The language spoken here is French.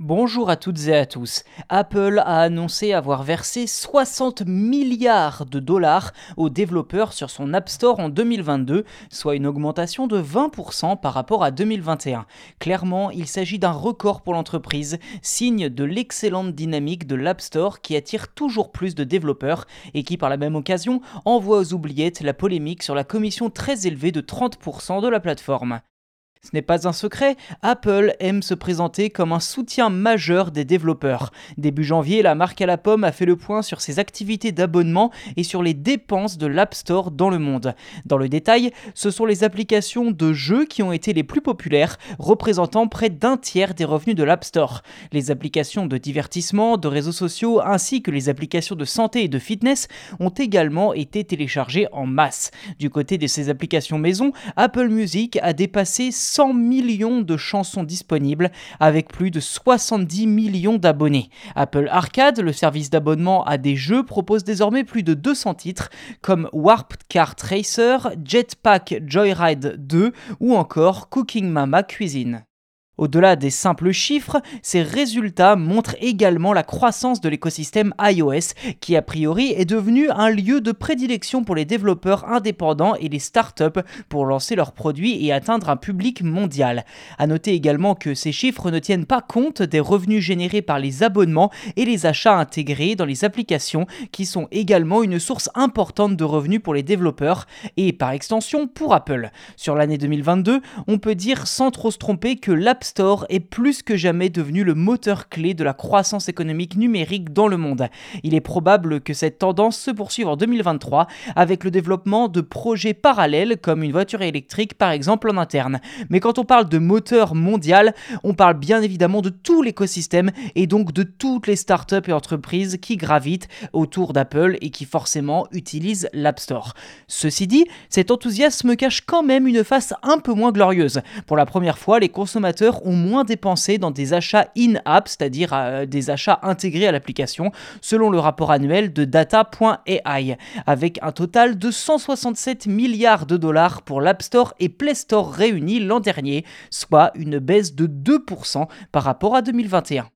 Bonjour à toutes et à tous. Apple a annoncé avoir versé 60 milliards de dollars aux développeurs sur son App Store en 2022, soit une augmentation de 20% par rapport à 2021. Clairement, il s'agit d'un record pour l'entreprise, signe de l'excellente dynamique de l'App Store qui attire toujours plus de développeurs et qui par la même occasion envoie aux oubliettes la polémique sur la commission très élevée de 30% de la plateforme. Ce n'est pas un secret, Apple aime se présenter comme un soutien majeur des développeurs. Début janvier, la marque à la pomme a fait le point sur ses activités d'abonnement et sur les dépenses de l'App Store dans le monde. Dans le détail, ce sont les applications de jeux qui ont été les plus populaires, représentant près d'un tiers des revenus de l'App Store. Les applications de divertissement, de réseaux sociaux ainsi que les applications de santé et de fitness ont également été téléchargées en masse. Du côté de ces applications maison, Apple Music a dépassé 100 millions de chansons disponibles avec plus de 70 millions d'abonnés. Apple Arcade, le service d'abonnement à des jeux, propose désormais plus de 200 titres comme Warped Kart Racer, Jetpack Joyride 2 ou encore Cooking Mama Cuisine. Au-delà des simples chiffres, ces résultats montrent également la croissance de l'écosystème iOS, qui a priori est devenu un lieu de prédilection pour les développeurs indépendants et les startups pour lancer leurs produits et atteindre un public mondial. À noter également que ces chiffres ne tiennent pas compte des revenus générés par les abonnements et les achats intégrés dans les applications, qui sont également une source importante de revenus pour les développeurs et par extension pour Apple. Sur l'année 2022, on peut dire sans trop se tromper que l'app Store est plus que jamais devenu le moteur clé de la croissance économique numérique dans le monde. Il est probable que cette tendance se poursuive en 2023 avec le développement de projets parallèles comme une voiture électrique par exemple en interne. Mais quand on parle de moteur mondial, on parle bien évidemment de tout l'écosystème et donc de toutes les startups et entreprises qui gravitent autour d'Apple et qui forcément utilisent l'App Store. Ceci dit, cet enthousiasme cache quand même une face un peu moins glorieuse. Pour la première fois, les consommateurs ont moins dépensé dans des achats in-app, c'est-à-dire euh, des achats intégrés à l'application, selon le rapport annuel de data.ai, avec un total de 167 milliards de dollars pour l'App Store et Play Store réunis l'an dernier, soit une baisse de 2% par rapport à 2021.